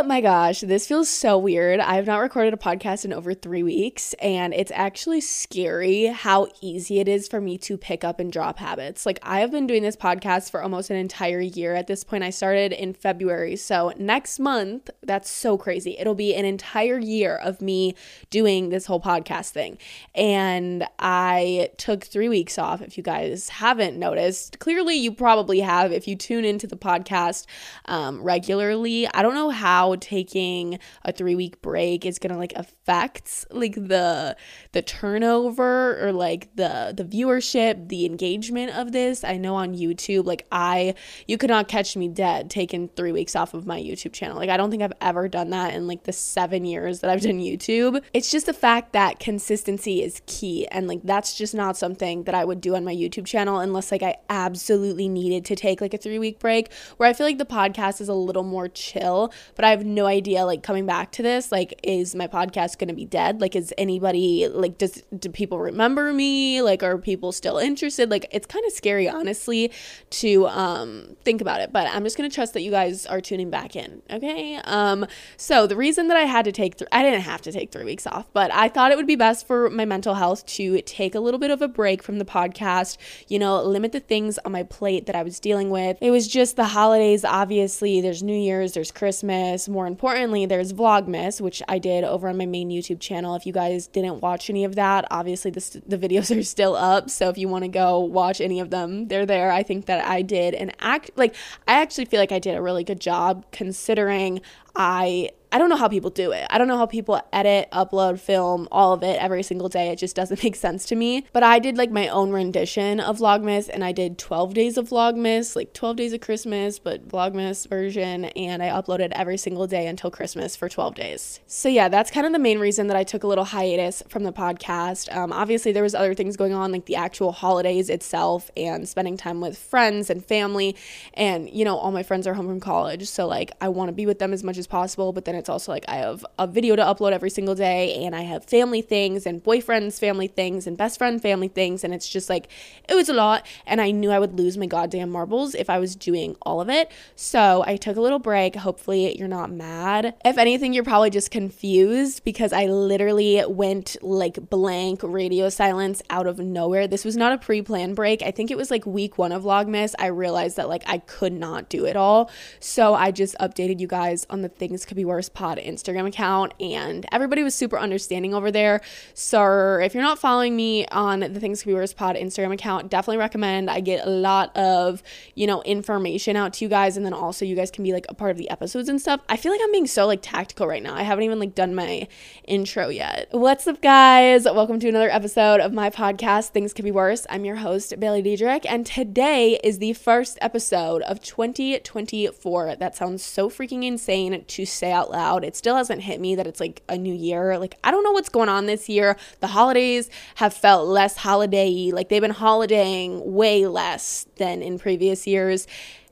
Oh my gosh, this feels so weird. I have not recorded a podcast in over three weeks, and it's actually scary how easy it is for me to pick up and drop habits. Like, I have been doing this podcast for almost an entire year at this point. I started in February. So, next month, that's so crazy. It'll be an entire year of me doing this whole podcast thing. And I took three weeks off. If you guys haven't noticed, clearly you probably have if you tune into the podcast um, regularly. I don't know how taking a three week break is gonna like affect like the the turnover or like the the viewership, the engagement of this. I know on YouTube, like I you could not catch me dead taking three weeks off of my YouTube channel. Like I don't think I've ever done that in like the seven years that I've done YouTube. It's just the fact that consistency is key and like that's just not something that I would do on my YouTube channel unless like I absolutely needed to take like a three week break where I feel like the podcast is a little more chill but I have no idea like coming back to this like is my podcast going to be dead? Like is anybody like does do people remember me? Like are people still interested? Like it's kind of scary honestly to um think about it but I'm just going to trust that you guys are tuning back in okay? Um so the reason that I had to take th- I didn't have to take 3 weeks off but I thought it would be best for my mental health to take a little bit of a break from the podcast you know limit the things on my plate that I was dealing with. It was just the holidays obviously. There's New Year's there's Christmas. More importantly, there's Vlogmas, which I did over on my main YouTube channel. If you guys didn't watch any of that, obviously the, the videos are still up. So if you want to go watch any of them, they're there. I think that I did and act like I actually feel like I did a really good job considering I I don't know how people do it. I don't know how people edit, upload, film, all of it every single day. It just doesn't make sense to me. But I did like my own rendition of Vlogmas and I did 12 days of Vlogmas, like 12 days of Christmas, but Vlogmas version. And I uploaded every single day until Christmas for 12 days. So yeah, that's kind of the main reason that I took a little hiatus from the podcast. Um, obviously, there was other things going on, like the actual holidays itself and spending time with friends and family. And, you know, all my friends are home from college. So like I want to be with them as much as possible. But then it's also like I have a video to upload every single day and I have family things and boyfriends family things and best friend family things and it's just like it was a lot and I knew I would lose my goddamn marbles if I was doing all of it. So I took a little break. Hopefully you're not mad. If anything you're probably just confused because I literally went like blank radio silence out of nowhere. This was not a pre-planned break. I think it was like week 1 of Vlogmas. I realized that like I could not do it all. So I just updated you guys on the things could be worse Pod Instagram account, and everybody was super understanding over there. So if you're not following me on the Things Could Be Worse Pod Instagram account, definitely recommend. I get a lot of you know information out to you guys, and then also you guys can be like a part of the episodes and stuff. I feel like I'm being so like tactical right now. I haven't even like done my intro yet. What's up, guys? Welcome to another episode of my podcast, Things Could Be Worse. I'm your host, Bailey Diedrich, and today is the first episode of 2024. That sounds so freaking insane to say out loud It still hasn't hit me that it's like a new year. Like, I don't know what's going on this year. The holidays have felt less holiday Like, they've been holidaying way less than in previous years.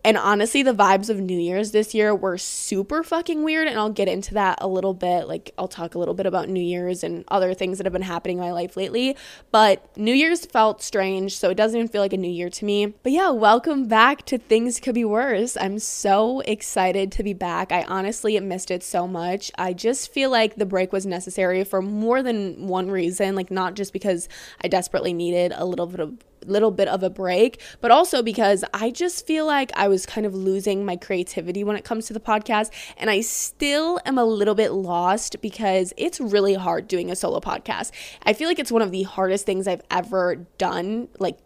And honestly, the vibes of New Year's this year were super fucking weird. And I'll get into that a little bit. Like, I'll talk a little bit about New Year's and other things that have been happening in my life lately. But New Year's felt strange. So it doesn't even feel like a new year to me. But yeah, welcome back to Things Could Be Worse. I'm so excited to be back. I honestly missed it so much. I just feel like the break was necessary for more than one reason. Like, not just because I desperately needed a little bit of little bit of a break, but also because I just feel like I was kind of losing my creativity when it comes to the podcast. And I still am a little bit lost because it's really hard doing a solo podcast. I feel like it's one of the hardest things I've ever done, like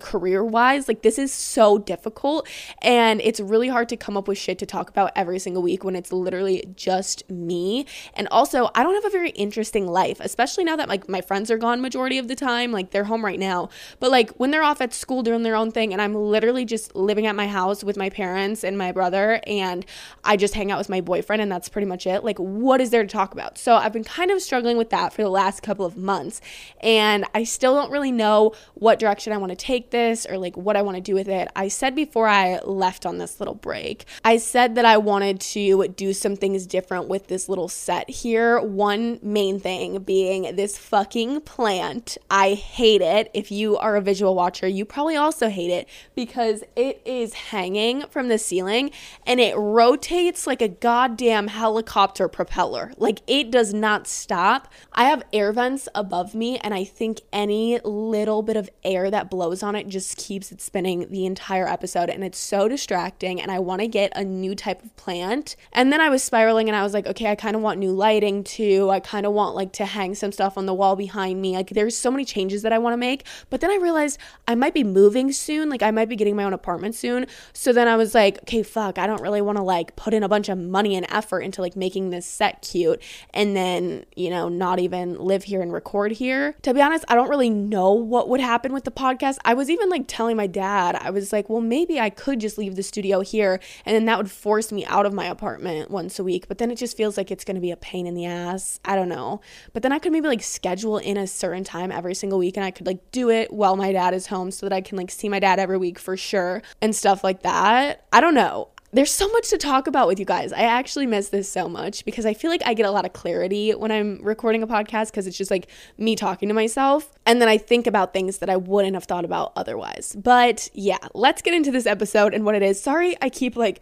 career wise. Like, this is so difficult. And it's really hard to come up with shit to talk about every single week when it's literally just me. And also, I don't have a very interesting life, especially now that like my friends are gone majority of the time. Like, they're home right now. But like when they're off at school doing their own thing, and I'm literally just living at my house with my parents and my brother, and I just hang out with my boyfriend, and that's pretty much it. Like, what is there to talk about? So I've been kind of struggling with that for the last couple of months. And I still don't really know what direction I want to take this or like what I want to do with it. I said before I left on this little break, I said that I wanted to do some things different with this little set here. One main thing being this fucking plant. I hate it. If you are a visual watcher, you probably also hate it because it is hanging from the ceiling and it rotates like a goddamn helicopter propeller. Like it does not stop. I have air vents above me and I think any little bit of air that blows on it just keeps it spinning the entire episode and it's so distracting and I want to get a new type of plant. And then I was spiraling and I was like, okay, I kind of want new lighting too. I kind of want like to hang some stuff on the wall behind me. Like there's so many changes that I want to make. But then I realized I might be moving soon. Like I might be getting my own apartment soon. So then I was like, okay, fuck, I don't really want to like put in a bunch of money and effort into like making this set cute and then, you know, not even live here and record here. To be honest, I don't really know what would happen with the podcast. I was even like telling my dad, I was like, well, maybe I could just leave the studio here and then that would force me out of my apartment once a week. But then it just feels like it's going to be a pain in the ass. I don't know. But then I could maybe like schedule in a certain time every single week and I could like do it while my dad is home so that I can like see my dad every week for sure and stuff like that. I don't know there's so much to talk about with you guys. I actually miss this so much because I feel like I get a lot of clarity when I'm recording a podcast because it's just like me talking to myself. And then I think about things that I wouldn't have thought about otherwise. But yeah, let's get into this episode and what it is. Sorry, I keep like,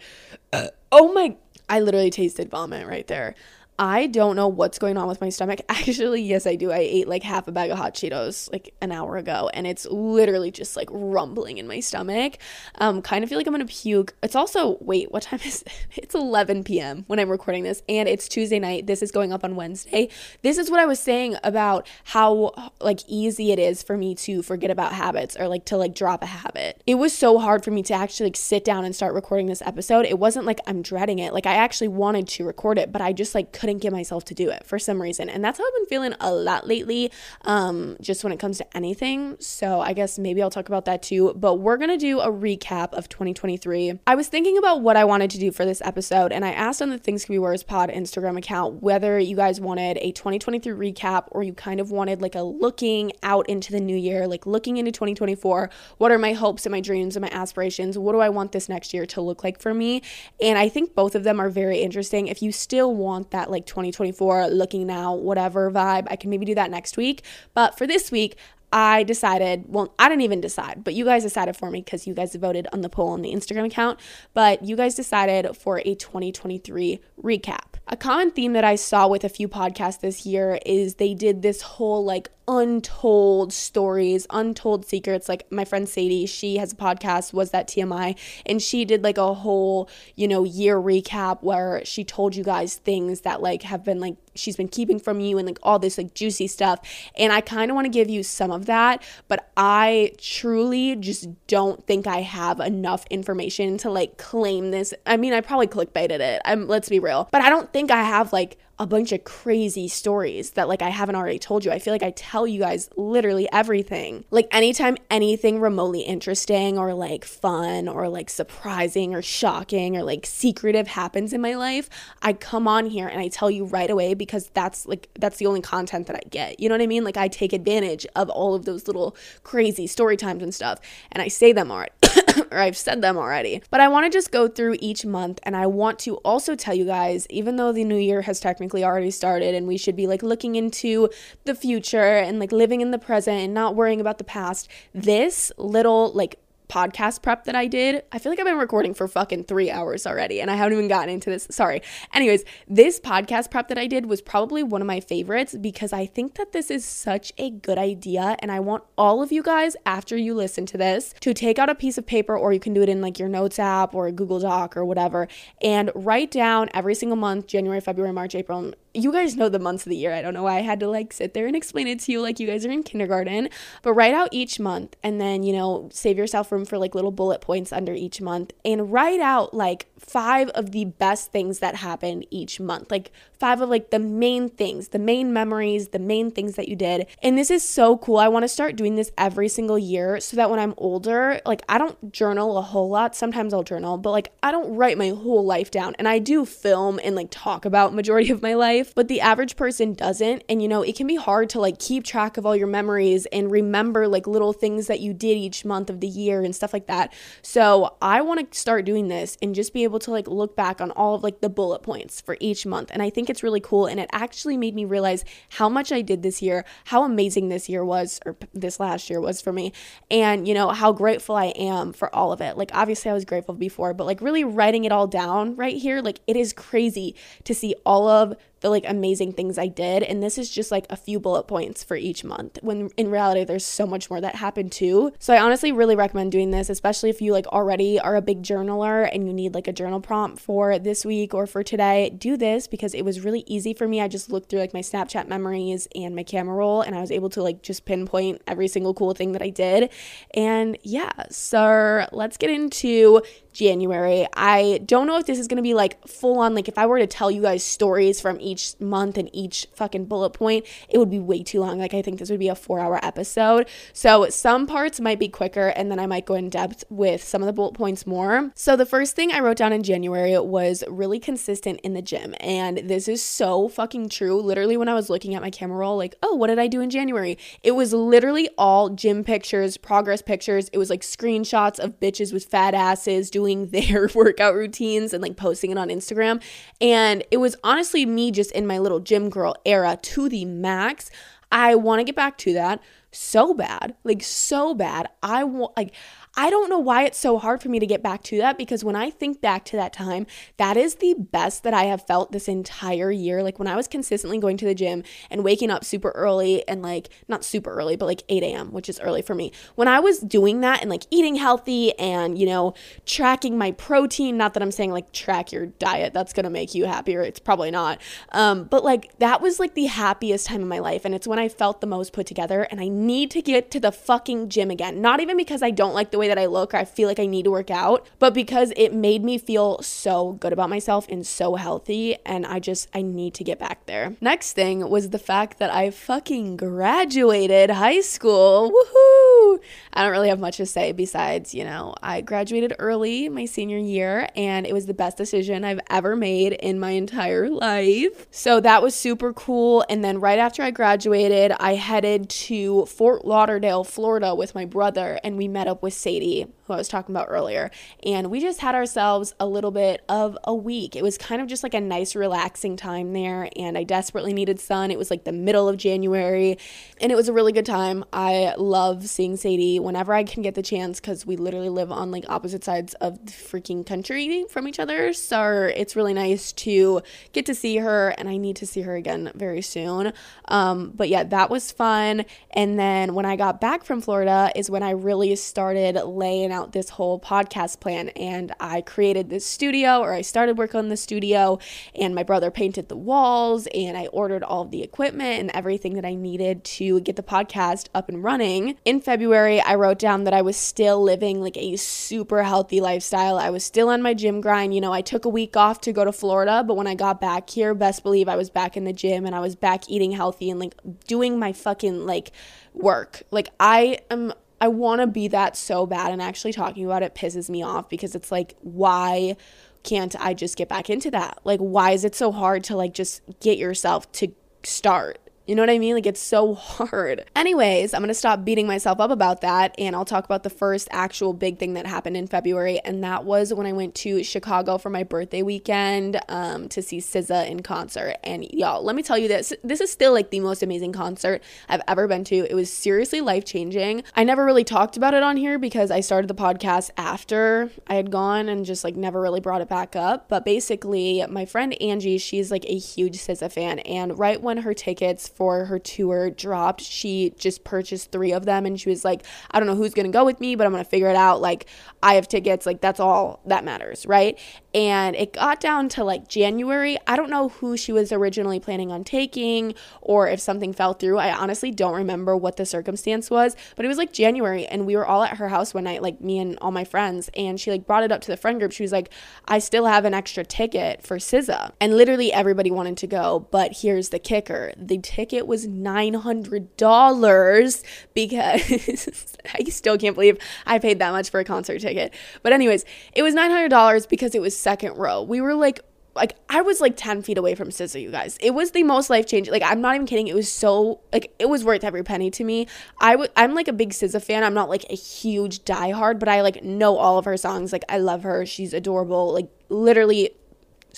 uh, oh my, I literally tasted vomit right there. I don't know what's going on with my stomach. Actually, yes, I do. I ate like half a bag of hot Cheetos like an hour ago, and it's literally just like rumbling in my stomach. Um, kind of feel like I'm gonna puke. It's also wait, what time is it? It's 11 p.m. when I'm recording this, and it's Tuesday night. This is going up on Wednesday. This is what I was saying about how like easy it is for me to forget about habits or like to like drop a habit. It was so hard for me to actually like sit down and start recording this episode. It wasn't like I'm dreading it. Like I actually wanted to record it, but I just like couldn't couldn't get myself to do it for some reason. And that's how I've been feeling a lot lately, um, just when it comes to anything. So I guess maybe I'll talk about that too. But we're going to do a recap of 2023. I was thinking about what I wanted to do for this episode, and I asked on the Things Could Be Worse Pod Instagram account whether you guys wanted a 2023 recap or you kind of wanted like a looking out into the new year, like looking into 2024. What are my hopes and my dreams and my aspirations? What do I want this next year to look like for me? And I think both of them are very interesting. If you still want that, like, like 2024 looking now whatever vibe i can maybe do that next week but for this week I decided, well, I didn't even decide, but you guys decided for me because you guys voted on the poll on the Instagram account. But you guys decided for a 2023 recap. A common theme that I saw with a few podcasts this year is they did this whole like untold stories, untold secrets. Like my friend Sadie, she has a podcast, was that TMI, and she did like a whole, you know, year recap where she told you guys things that like have been like she's been keeping from you and like all this like juicy stuff. And I kind of want to give you some of that, but I truly just don't think I have enough information to like claim this. I mean, I probably clickbaited it. I'm let's be real. But I don't think I have like a bunch of crazy stories that like I haven't already told you. I feel like I tell you guys literally everything. Like anytime anything remotely interesting or like fun or like surprising or shocking or like secretive happens in my life, I come on here and I tell you right away because that's like that's the only content that I get. You know what I mean? Like I take advantage of all of those little crazy story times and stuff and I say them right. or I've said them already. But I want to just go through each month and I want to also tell you guys, even though the new year has technically already started and we should be like looking into the future and like living in the present and not worrying about the past, this little like podcast prep that I did. I feel like I've been recording for fucking three hours already and I haven't even gotten into this. Sorry. Anyways, this podcast prep that I did was probably one of my favorites because I think that this is such a good idea. And I want all of you guys, after you listen to this, to take out a piece of paper or you can do it in like your notes app or a Google Doc or whatever and write down every single month January, February, March, April, you guys know the months of the year. I don't know why I had to like sit there and explain it to you like you guys are in kindergarten, but write out each month and then, you know, save yourself room for like little bullet points under each month and write out like five of the best things that happened each month. Like five of like the main things, the main memories, the main things that you did. And this is so cool. I want to start doing this every single year so that when I'm older, like I don't journal a whole lot. Sometimes I'll journal, but like I don't write my whole life down. And I do film and like talk about majority of my life, but the average person doesn't. And you know, it can be hard to like keep track of all your memories and remember like little things that you did each month of the year and stuff like that. So I want to start doing this and just be able to like look back on all of like the bullet points for each month. And I think it's really cool. And it actually made me realize how much I did this year, how amazing this year was, or this last year was for me, and you know, how grateful I am for all of it. Like, obviously, I was grateful before, but like really writing it all down right here, like, it is crazy to see all of the like amazing things I did. And this is just like a few bullet points for each month when in reality there's so much more that happened too. So I honestly really recommend doing this, especially if you like already are a big journaler and you need like a journal prompt for this week or for today. Do this because it was really easy for me. I just looked through like my Snapchat memories and my camera roll and I was able to like just pinpoint every single cool thing that I did. And yeah, so let's get into January. I don't know if this is going to be like full on, like if I were to tell you guys stories from each month and each fucking bullet point, it would be way too long. Like I think this would be a four hour episode. So some parts might be quicker and then I might go in depth with some of the bullet points more. So the first thing I wrote down in January was really consistent in the gym. And this is so fucking true. Literally, when I was looking at my camera roll, like, oh, what did I do in January? It was literally all gym pictures, progress pictures. It was like screenshots of bitches with fat asses doing doing their workout routines and like posting it on Instagram. And it was honestly me just in my little gym girl era to the max. I want to get back to that so bad, like so bad. I want like I don't know why it's so hard for me to get back to that because when I think back to that time, that is the best that I have felt this entire year. Like when I was consistently going to the gym and waking up super early and like not super early, but like 8 a.m., which is early for me. When I was doing that and like eating healthy and, you know, tracking my protein, not that I'm saying like track your diet, that's gonna make you happier. It's probably not. Um, but like that was like the happiest time of my life. And it's when I felt the most put together. And I need to get to the fucking gym again. Not even because I don't like the way way that I look or I feel like I need to work out, but because it made me feel so good about myself and so healthy. And I just, I need to get back there. Next thing was the fact that I fucking graduated high school. Woohoo! I don't really have much to say besides, you know, I graduated early my senior year and it was the best decision I've ever made in my entire life. So that was super cool. And then right after I graduated, I headed to Fort Lauderdale, Florida with my brother and we met up with Sadie who I was talking about earlier. And we just had ourselves a little bit of a week. It was kind of just like a nice, relaxing time there. And I desperately needed sun. It was like the middle of January. And it was a really good time. I love seeing Sadie whenever I can get the chance because we literally live on like opposite sides of the freaking country from each other. So it's really nice to get to see her. And I need to see her again very soon. Um, but yeah, that was fun. And then when I got back from Florida is when I really started laying out this whole podcast plan. And I created this studio, or I started work on the studio, and my brother painted the walls, and I ordered all the equipment and everything that I needed to get the podcast up and running. In February, I wrote down that I was still living like a super healthy lifestyle. I was still on my gym grind. You know, I took a week off to go to Florida, but when I got back here, best believe I was back in the gym and I was back eating healthy and like doing my fucking like work. Like I am I want to be that so bad. And actually talking about it pisses me off because it's like, why can't I just get back into that? Like, why is it so hard to like just get yourself to start? You know what I mean? Like it's so hard. Anyways, I'm going to stop beating myself up about that and I'll talk about the first actual big thing that happened in February. And that was when I went to Chicago for my birthday weekend um, to see SZA in concert. And y'all, let me tell you this this is still like the most amazing concert I've ever been to. It was seriously life changing. I never really talked about it on here because I started the podcast after I had gone and just like never really brought it back up. But basically, my friend Angie, she's like a huge SZA fan. And right when her tickets before her tour dropped, she just purchased three of them and she was like, I don't know who's going to go with me, but I'm going to figure it out. Like, I have tickets. Like, that's all that matters, right? And it got down to like January. I don't know who she was originally planning on taking or if something fell through. I honestly don't remember what the circumstance was, but it was like January and we were all at her house one night, like me and all my friends, and she like brought it up to the friend group. She was like, I still have an extra ticket for SZA. And literally everybody wanted to go, but here's the kicker the ticket was $900 because I still can't believe I paid that much for a concert ticket. But, anyways, it was $900 because it was second row. We were like, like I was like 10 feet away from SZA, you guys. It was the most life changing. Like I'm not even kidding. It was so like it was worth every penny to me. I would I'm like a big SZA fan. I'm not like a huge diehard, but I like know all of her songs. Like I love her. She's adorable. Like literally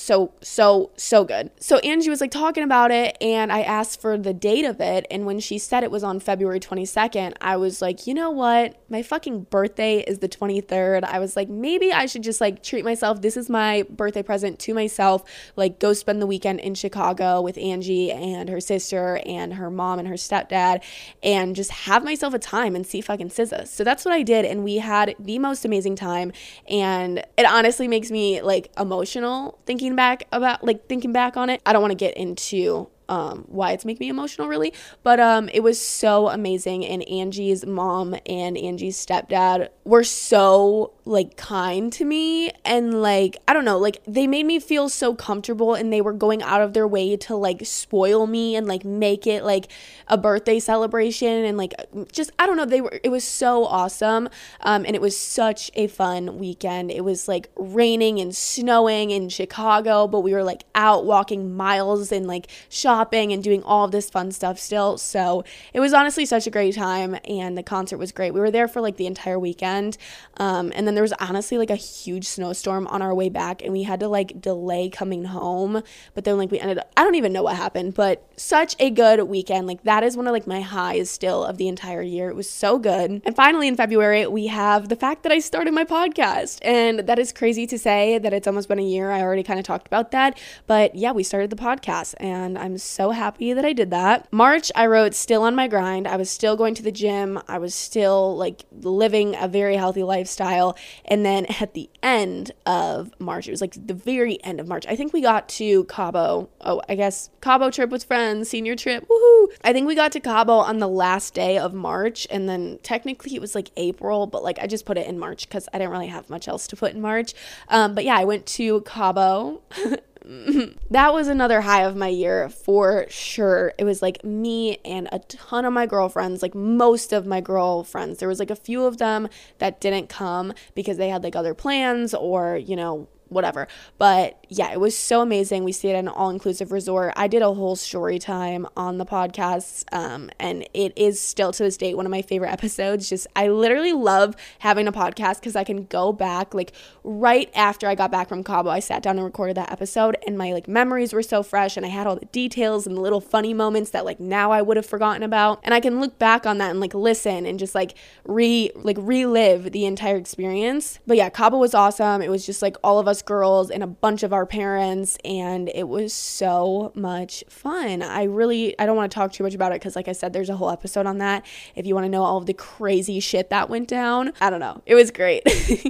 so so so good. So angie was like talking about it and i asked for the date of it and when she said it was on february 22nd i was like you know what? My fucking birthday is the 23rd i was like maybe i should just like treat myself this is my birthday present to myself like go spend the weekend in chicago with angie and her sister and her mom and her stepdad and just have myself a time and see fucking SZA. so that's what i did and we had the most amazing time and it honestly makes me like emotional thinking thinking back about like thinking back on it. I don't want to get into um, why it's making me emotional really but um, it was so amazing and angie's mom and angie's stepdad were so like kind to me and like i don't know like they made me feel so comfortable and they were going out of their way to like spoil me and like make it like a birthday celebration and like just i don't know they were it was so awesome um, and it was such a fun weekend it was like raining and snowing in chicago but we were like out walking miles and like shopping and doing all this fun stuff still. So it was honestly such a great time, and the concert was great. We were there for like the entire weekend. Um, and then there was honestly like a huge snowstorm on our way back, and we had to like delay coming home. But then, like, we ended up, I don't even know what happened, but such a good weekend. Like, that is one of like my highs still of the entire year. It was so good. And finally, in February, we have the fact that I started my podcast. And that is crazy to say that it's almost been a year. I already kind of talked about that. But yeah, we started the podcast, and I'm so happy that I did that. March, I wrote still on my grind. I was still going to the gym. I was still like living a very healthy lifestyle. And then at the end of March, it was like the very end of March. I think we got to Cabo. Oh, I guess Cabo trip with friends, senior trip. Woohoo! I think we got to Cabo on the last day of March. And then technically it was like April, but like I just put it in March because I didn't really have much else to put in March. Um, but yeah, I went to Cabo. that was another high of my year for sure. It was like me and a ton of my girlfriends, like most of my girlfriends. There was like a few of them that didn't come because they had like other plans or, you know, whatever. But yeah, it was so amazing. We stayed at an all inclusive resort. I did a whole story time on the podcast, um, and it is still to this date one of my favorite episodes. Just, I literally love having a podcast because I can go back, like, right after I got back from Cabo, I sat down and recorded that episode, and my like memories were so fresh, and I had all the details and the little funny moments that like now I would have forgotten about. And I can look back on that and like listen and just like re like relive the entire experience. But yeah, Cabo was awesome. It was just like all of us girls and a bunch of our parents and it was so much fun. I really I don't want to talk too much about it cuz like I said there's a whole episode on that if you want to know all of the crazy shit that went down. I don't know. It was great.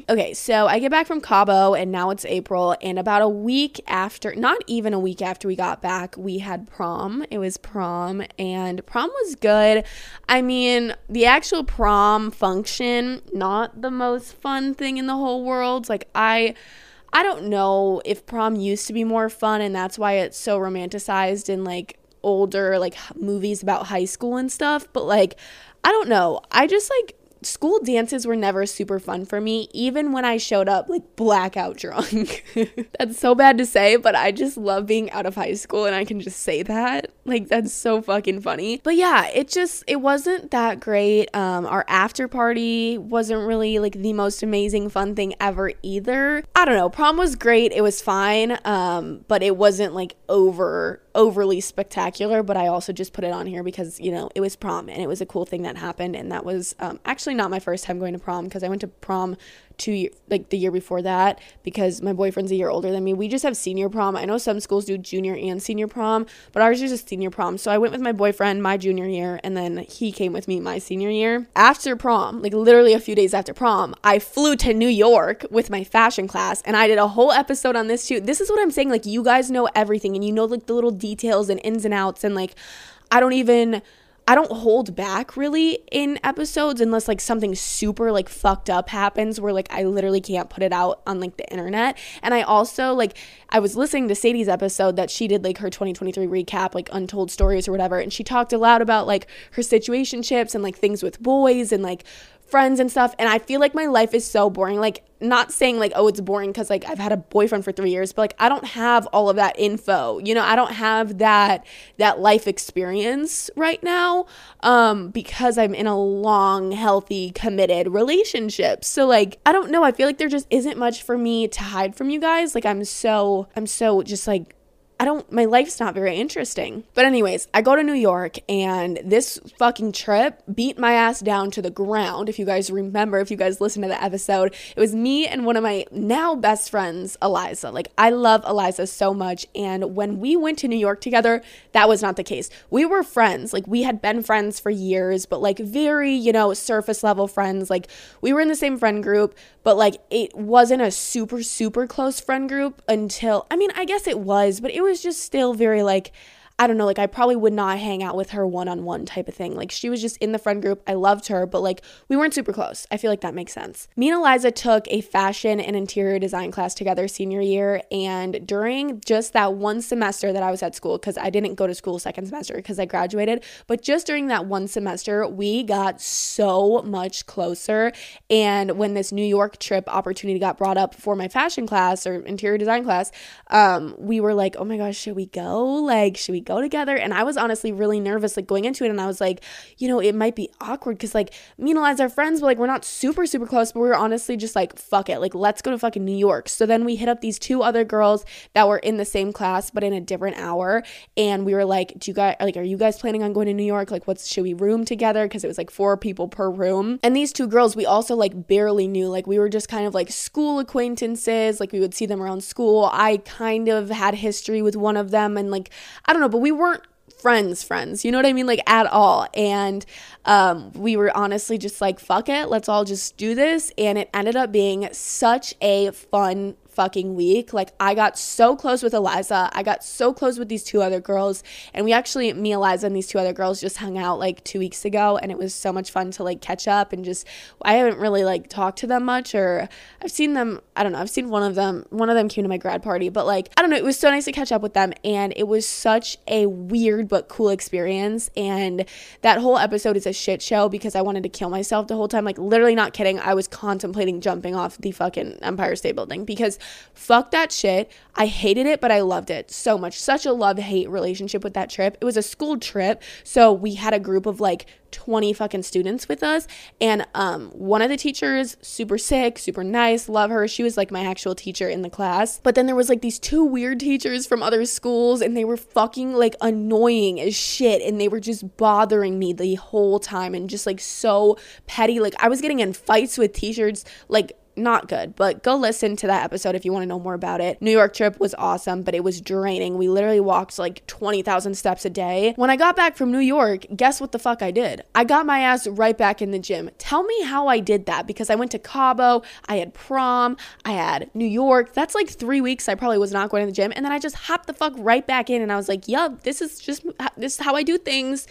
okay, so I get back from Cabo and now it's April and about a week after not even a week after we got back, we had prom. It was prom and prom was good. I mean, the actual prom function not the most fun thing in the whole world. Like I I don't know if prom used to be more fun and that's why it's so romanticized in like older like movies about high school and stuff, but like I don't know. I just like school dances were never super fun for me, even when I showed up like blackout drunk. that's so bad to say, but I just love being out of high school and I can just say that. Like, that's so fucking funny. But yeah, it just, it wasn't that great. Um, our after party wasn't really like the most amazing fun thing ever either. I don't know. Prom was great. It was fine. Um, but it wasn't like over overly spectacular, but I also just put it on here because, you know, it was prom and it was a cool thing that happened. And that was um, actually not my first time going to prom because I went to prom two like the year before that because my boyfriend's a year older than me. We just have senior prom. I know some schools do junior and senior prom, but ours is just senior prom. So I went with my boyfriend my junior year and then he came with me my senior year. After prom, like literally a few days after prom, I flew to New York with my fashion class and I did a whole episode on this too. This is what I'm saying like you guys know everything and you know like the little details and ins and outs and like I don't even I don't hold back really in episodes unless like something super like fucked up happens where like I literally can't put it out on like the internet. And I also like I was listening to Sadie's episode that she did like her 2023 recap, like untold stories or whatever, and she talked a lot about like her situationships and like things with boys and like friends and stuff and i feel like my life is so boring. Like not saying like oh it's boring because like i've had a boyfriend for three years but like i don't have all of that info. You know i don't have that that life experience right now um because i'm in a long healthy committed relationship. So like i don't know. I feel like there just isn't much for me to hide from you guys. Like i'm so i'm so just like I don't, my life's not very interesting. But, anyways, I go to New York and this fucking trip beat my ass down to the ground. If you guys remember, if you guys listened to the episode, it was me and one of my now best friends, Eliza. Like, I love Eliza so much. And when we went to New York together, that was not the case. We were friends. Like, we had been friends for years, but like very, you know, surface level friends. Like, we were in the same friend group, but like it wasn't a super, super close friend group until, I mean, I guess it was, but it was was just still very like I don't know, like I probably would not hang out with her one on one type of thing. Like she was just in the friend group. I loved her, but like we weren't super close. I feel like that makes sense. Me and Eliza took a fashion and interior design class together senior year. And during just that one semester that I was at school, because I didn't go to school second semester because I graduated, but just during that one semester, we got so much closer. And when this New York trip opportunity got brought up for my fashion class or interior design class, um, we were like, oh my gosh, should we go? Like, should we go together. And I was honestly really nervous, like going into it. And I was like, you know, it might be awkward because like me and Eliza are friends, but like we're not super, super close. But we are honestly just like, fuck it. Like, let's go to fucking New York. So then we hit up these two other girls that were in the same class, but in a different hour. And we were like, do you guys, like, are you guys planning on going to New York? Like, what's, should we room together? Because it was like four people per room. And these two girls, we also like barely knew. Like, we were just kind of like school acquaintances. Like, we would see them around school. I kind of had history with one of them. And like, I don't know, but we weren't friends friends you know what i mean like at all. And um, we were honestly just like fuck it let's all just do this. And it ended up being such a fun fucking week. Like I got so close with Eliza. I got so close with these two other girls. And we actually, me, Eliza, and these two other girls just hung out like two weeks ago. And it was so much fun to like catch up and just, I haven't really like talked to them much or I've seen them, I don't know, I've seen one of them, one of them came to my grad party, but like, I don't know, it was so nice to catch up with them. And it was such a weird but cool experience. And that whole episode is a shit show because I wanted to kill myself the whole time. Like, literally not kidding. I was contemplating jumping off the fucking Empire State Building because Fuck that shit. I hated it, but I loved it so much. Such a love hate relationship with that trip. It was a school trip. So we had a group of like 20 fucking students with us. And um, one of the teachers, super sick, super nice, love her. She was like my actual teacher in the class. But then there was like these two weird teachers from other schools, and they were fucking like annoying as shit. And they were just bothering me the whole time and just like so petty. Like I was getting in fights with teachers, like not good, but go listen to that episode if you want to know more about it. New York trip was awesome, but it was draining. We literally walked like 20,000 steps a day. When I got back from New York, guess what the fuck I did? I got my ass right back in the gym. Tell me how I did that because I went to Cabo, I had prom, I had New York. That's like three weeks I probably was not going to the gym. And then I just hopped the fuck right back in and I was like, yup, this is just, this is how I do things.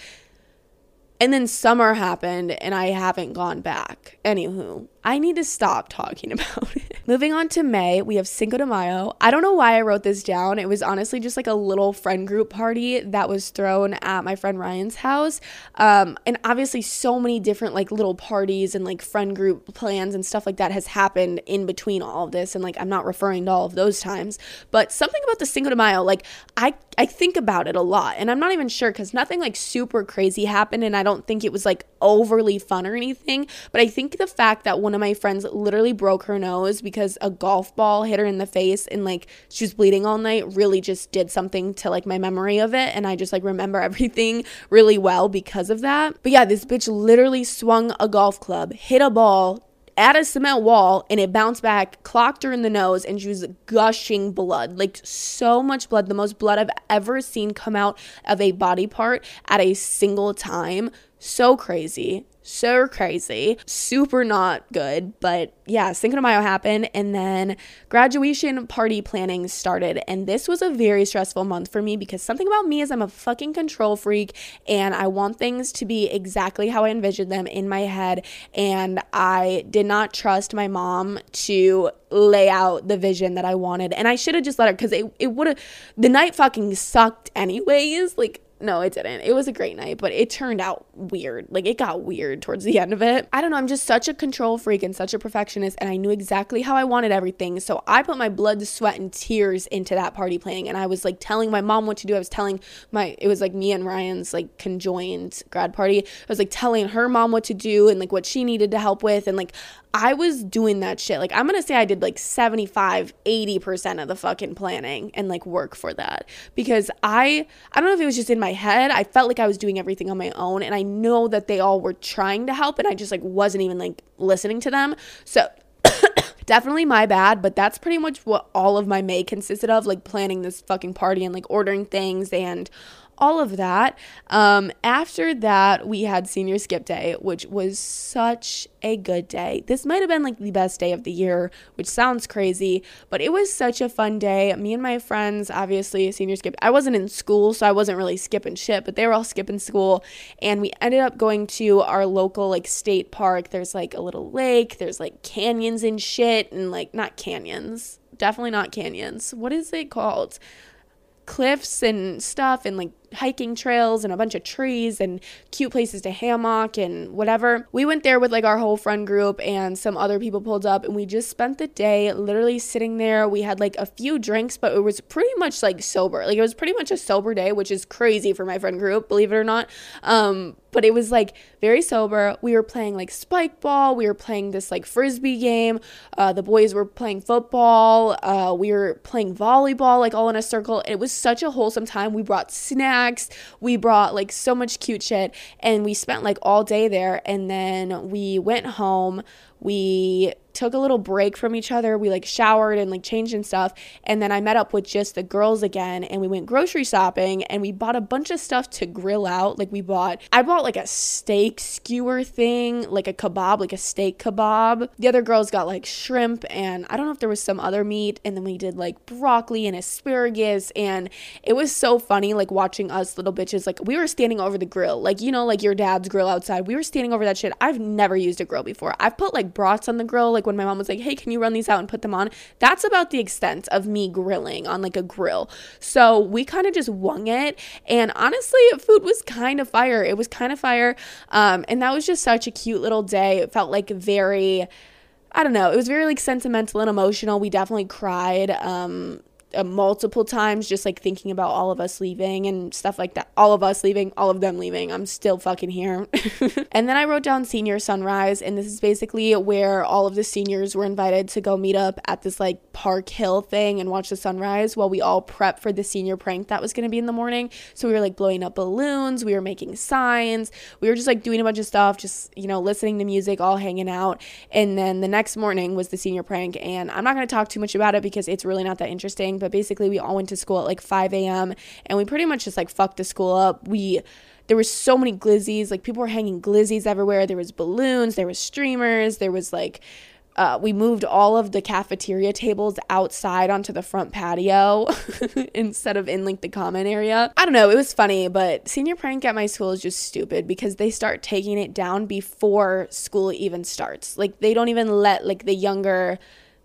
And then summer happened and I haven't gone back. Anywho, I need to stop talking about it. Moving on to May, we have Cinco de Mayo. I don't know why I wrote this down. It was honestly just like a little friend group party that was thrown at my friend Ryan's house. Um, and obviously, so many different like little parties and like friend group plans and stuff like that has happened in between all of this. And like, I'm not referring to all of those times, but something about the Cinco de Mayo, like, I, I think about it a lot. And I'm not even sure because nothing like super crazy happened. And I don't think it was like overly fun or anything. But I think the fact that one of my friends literally broke her nose because a golf ball hit her in the face and like she was bleeding all night really just did something to like my memory of it. And I just like remember everything really well because of that. But yeah, this bitch literally swung a golf club, hit a ball, at a cement wall and it bounced back, clocked her in the nose, and she was gushing blood. Like so much blood, the most blood I've ever seen come out of a body part at a single time. So crazy so crazy, super not good. But yeah, Cinco de Mayo happened, and then graduation party planning started. And this was a very stressful month for me because something about me is I'm a fucking control freak, and I want things to be exactly how I envisioned them in my head. And I did not trust my mom to lay out the vision that I wanted. And I should have just let her because it, it would have, the night fucking sucked anyways. Like, no, it didn't. It was a great night, but it turned out weird. Like it got weird towards the end of it. I don't know. I'm just such a control freak and such a perfectionist, and I knew exactly how I wanted everything. So I put my blood, sweat, and tears into that party planning. And I was like telling my mom what to do. I was telling my, it was like me and Ryan's like conjoined grad party. I was like telling her mom what to do and like what she needed to help with. And like I was doing that shit. Like, I'm gonna say I did like 75, 80% of the fucking planning and like work for that because I, I don't know if it was just in my head. I felt like I was doing everything on my own and I know that they all were trying to help and I just like wasn't even like listening to them. So, definitely my bad, but that's pretty much what all of my May consisted of like planning this fucking party and like ordering things and all of that. Um, after that, we had senior skip day, which was such a good day. This might have been like the best day of the year, which sounds crazy, but it was such a fun day. Me and my friends, obviously, senior skip. I wasn't in school, so I wasn't really skipping shit, but they were all skipping school. And we ended up going to our local like state park. There's like a little lake, there's like canyons and shit, and like not canyons, definitely not canyons. What is it called? cliffs and stuff and like hiking trails and a bunch of trees and cute places to hammock and whatever. We went there with like our whole friend group and some other people pulled up and we just spent the day literally sitting there. We had like a few drinks, but it was pretty much like sober. Like it was pretty much a sober day, which is crazy for my friend group, believe it or not. Um, but it was like very sober. We were playing like spike ball. We were playing this like frisbee game. Uh, the boys were playing football. Uh, we were playing volleyball, like all in a circle. It was such a wholesome time. We brought snacks. We brought like so much cute shit, and we spent like all day there. And then we went home. We took a little break from each other. We like showered and like changed and stuff. And then I met up with just the girls again and we went grocery shopping and we bought a bunch of stuff to grill out. Like we bought, I bought like a steak skewer thing, like a kebab, like a steak kebab. The other girls got like shrimp and I don't know if there was some other meat. And then we did like broccoli and asparagus. And it was so funny, like watching us little bitches. Like we were standing over the grill, like, you know, like your dad's grill outside. We were standing over that shit. I've never used a grill before. I've put like brats on the grill, like when my mom was like, hey, can you run these out and put them on? That's about the extent of me grilling on like a grill. So we kind of just wung it. And honestly, food was kind of fire. It was kind of fire. Um, and that was just such a cute little day. It felt like very. I don't know. It was very like sentimental and emotional. We definitely cried. Um, uh, multiple times just like thinking about all of us leaving and stuff like that. All of us leaving, all of them leaving. I'm still fucking here. and then I wrote down senior sunrise, and this is basically where all of the seniors were invited to go meet up at this like Park Hill thing and watch the sunrise while we all prep for the senior prank that was going to be in the morning. So we were like blowing up balloons, we were making signs, we were just like doing a bunch of stuff, just you know, listening to music, all hanging out. And then the next morning was the senior prank, and I'm not going to talk too much about it because it's really not that interesting but basically we all went to school at like 5 a.m. and we pretty much just like fucked the school up. We there was so many glizzies, like people were hanging glizzies everywhere. There was balloons, there was streamers, there was like uh, we moved all of the cafeteria tables outside onto the front patio instead of in like the common area. I don't know, it was funny, but senior prank at my school is just stupid because they start taking it down before school even starts. Like they don't even let like the younger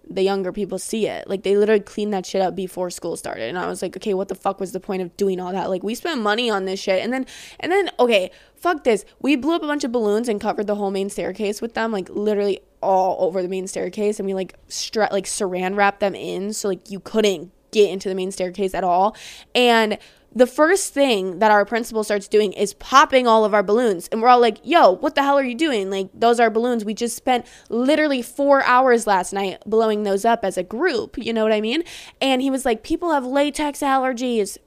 the younger people see it. Like they literally cleaned that shit up before school started. And I was like, okay, what the fuck was the point of doing all that? Like we spent money on this shit. And then and then okay, fuck this. We blew up a bunch of balloons and covered the whole main staircase with them, like literally all over the main staircase and we like stra- like saran wrapped them in so like you couldn't get into the main staircase at all. And the first thing that our principal starts doing is popping all of our balloons. And we're all like, yo, what the hell are you doing? Like, those are balloons. We just spent literally four hours last night blowing those up as a group. You know what I mean? And he was like, people have latex allergies.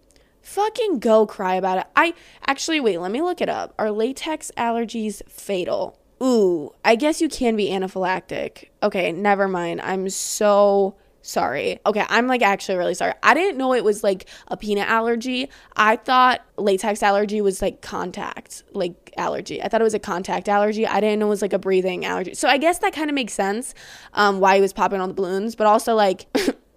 Fucking go cry about it. I actually, wait, let me look it up. Are latex allergies fatal? Ooh, I guess you can be anaphylactic. Okay, never mind. I'm so sorry. Okay, I'm like actually really sorry. I didn't know it was like a peanut allergy. I thought latex allergy was like contact, like allergy. I thought it was a contact allergy. I didn't know it was like a breathing allergy. So I guess that kind of makes sense um, why he was popping all the balloons, but also like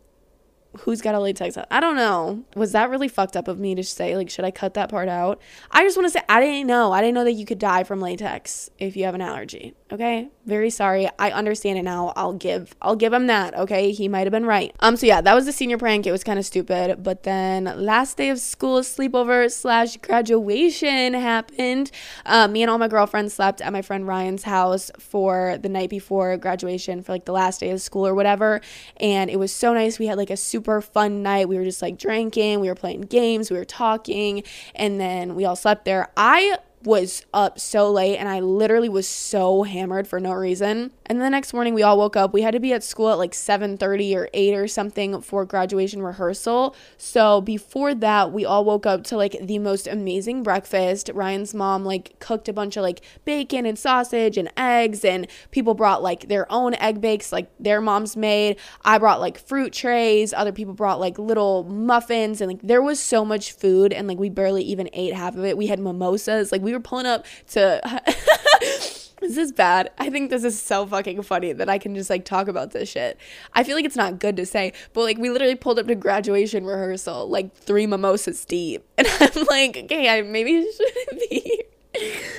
who's got a latex I don't know. Was that really fucked up of me to say? Like, should I cut that part out? I just want to say, I didn't know. I didn't know that you could die from latex if you have an allergy. Okay. Very sorry. I understand it now. I'll give, I'll give him that. Okay. He might have been right. Um, so yeah, that was the senior prank. It was kind of stupid. But then last day of school, sleepover slash graduation happened. Uh, me and all my girlfriends slept at my friend Ryan's house for the night before graduation for like the last day of school or whatever. And it was so nice. We had like a super super fun night. We were just like drinking, we were playing games, we were talking, and then we all slept there. I was up so late and I literally was so hammered for no reason. And then the next morning we all woke up. We had to be at school at like 7:30 or 8 or something for graduation rehearsal. So before that, we all woke up to like the most amazing breakfast. Ryan's mom like cooked a bunch of like bacon and sausage and eggs and people brought like their own egg bakes like their moms made. I brought like fruit trays, other people brought like little muffins and like there was so much food and like we barely even ate half of it. We had mimosas. Like we were pulling up to this is bad. I think this is so fucking funny that I can just like talk about this shit. I feel like it's not good to say, but like we literally pulled up to graduation rehearsal like three mimosas deep. And I'm like, okay, I maybe shouldn't be.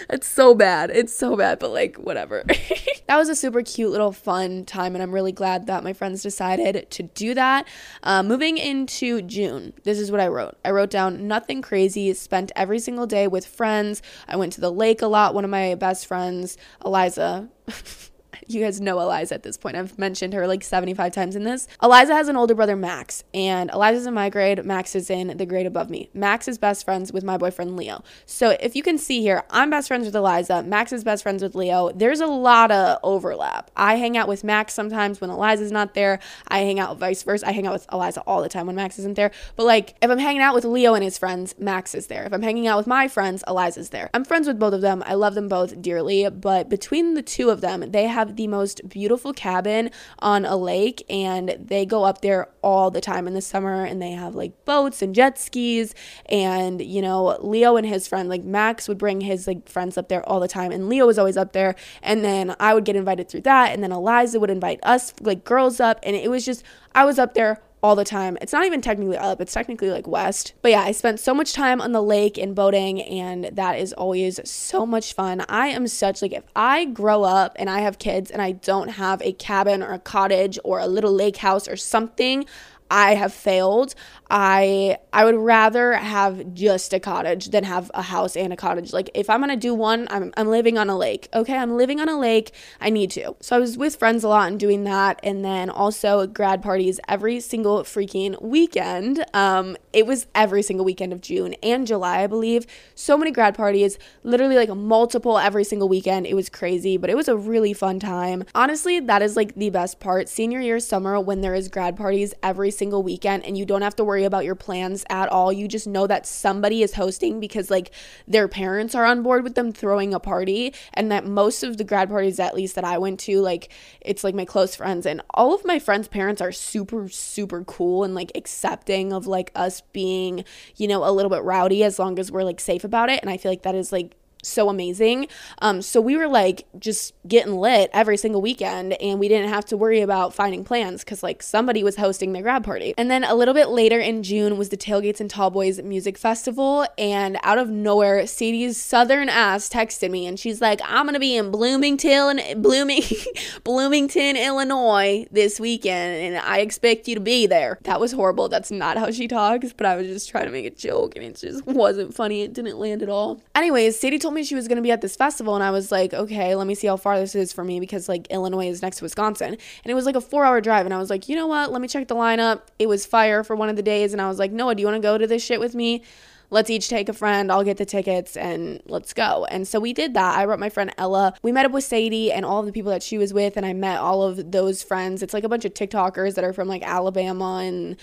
It's so bad. It's so bad, but like, whatever. that was a super cute little fun time, and I'm really glad that my friends decided to do that. Uh, moving into June, this is what I wrote. I wrote down nothing crazy, spent every single day with friends. I went to the lake a lot. One of my best friends, Eliza, you guys know Eliza at this point. I've mentioned her like 75 times in this. Eliza has an older brother, Max, and Eliza's in my grade. Max is in the grade above me. Max is best friends with my boyfriend, Leo. So if you can see here, I'm best friends with Eliza. Max is best friends with Leo. There's a lot of overlap. I hang out with Max sometimes when Eliza's not there. I hang out vice versa. I hang out with Eliza all the time when Max isn't there. But like if I'm hanging out with Leo and his friends, Max is there. If I'm hanging out with my friends, Eliza's there. I'm friends with both of them. I love them both dearly, but between the two of them, they have the most beautiful cabin on a lake and they go up there all the time in the summer and they have like boats and jet skis. And you know Leo and his friend like Max would bring his like friends up there all the time and Leo was always up there. And then I would get invited through that and then Eliza would invite us like girls up. And it was just I was up there all the time. It's not even technically up, it's technically like west. But yeah, I spent so much time on the lake and boating, and that is always so much fun. I am such like, if I grow up and I have kids and I don't have a cabin or a cottage or a little lake house or something, I have failed. I I would rather have just a cottage than have a house and a cottage. Like if I'm gonna do one, I'm I'm living on a lake. Okay, I'm living on a lake. I need to. So I was with friends a lot and doing that, and then also grad parties every single freaking weekend. Um, it was every single weekend of June and July, I believe. So many grad parties, literally like multiple every single weekend. It was crazy, but it was a really fun time. Honestly, that is like the best part. Senior year summer when there is grad parties every single weekend and you don't have to worry about your plans at all. You just know that somebody is hosting because like their parents are on board with them throwing a party and that most of the grad parties at least that I went to like it's like my close friends and all of my friends' parents are super super cool and like accepting of like us being, you know, a little bit rowdy as long as we're like safe about it. And I feel like that is like so amazing. Um, so we were like just getting lit every single weekend, and we didn't have to worry about finding plans because like somebody was hosting the grad party. And then a little bit later in June was the Tailgates and Tallboys Music Festival, and out of nowhere, Sadie's southern ass texted me, and she's like, "I'm gonna be in Bloomington, Blooming, Bloomington, Illinois this weekend, and I expect you to be there." That was horrible. That's not how she talks, but I was just trying to make a joke, and it just wasn't funny. It didn't land at all. Anyways, Sadie told told me she was going to be at this festival and I was like, okay, let me see how far this is for me because like Illinois is next to Wisconsin. And it was like a 4-hour drive and I was like, "You know what? Let me check the lineup." It was fire for one of the days and I was like, "Noah, do you want to go to this shit with me?" let's each take a friend. I'll get the tickets and let's go. And so we did that. I brought my friend Ella. We met up with Sadie and all of the people that she was with, and I met all of those friends. It's like a bunch of TikTokers that are from like Alabama and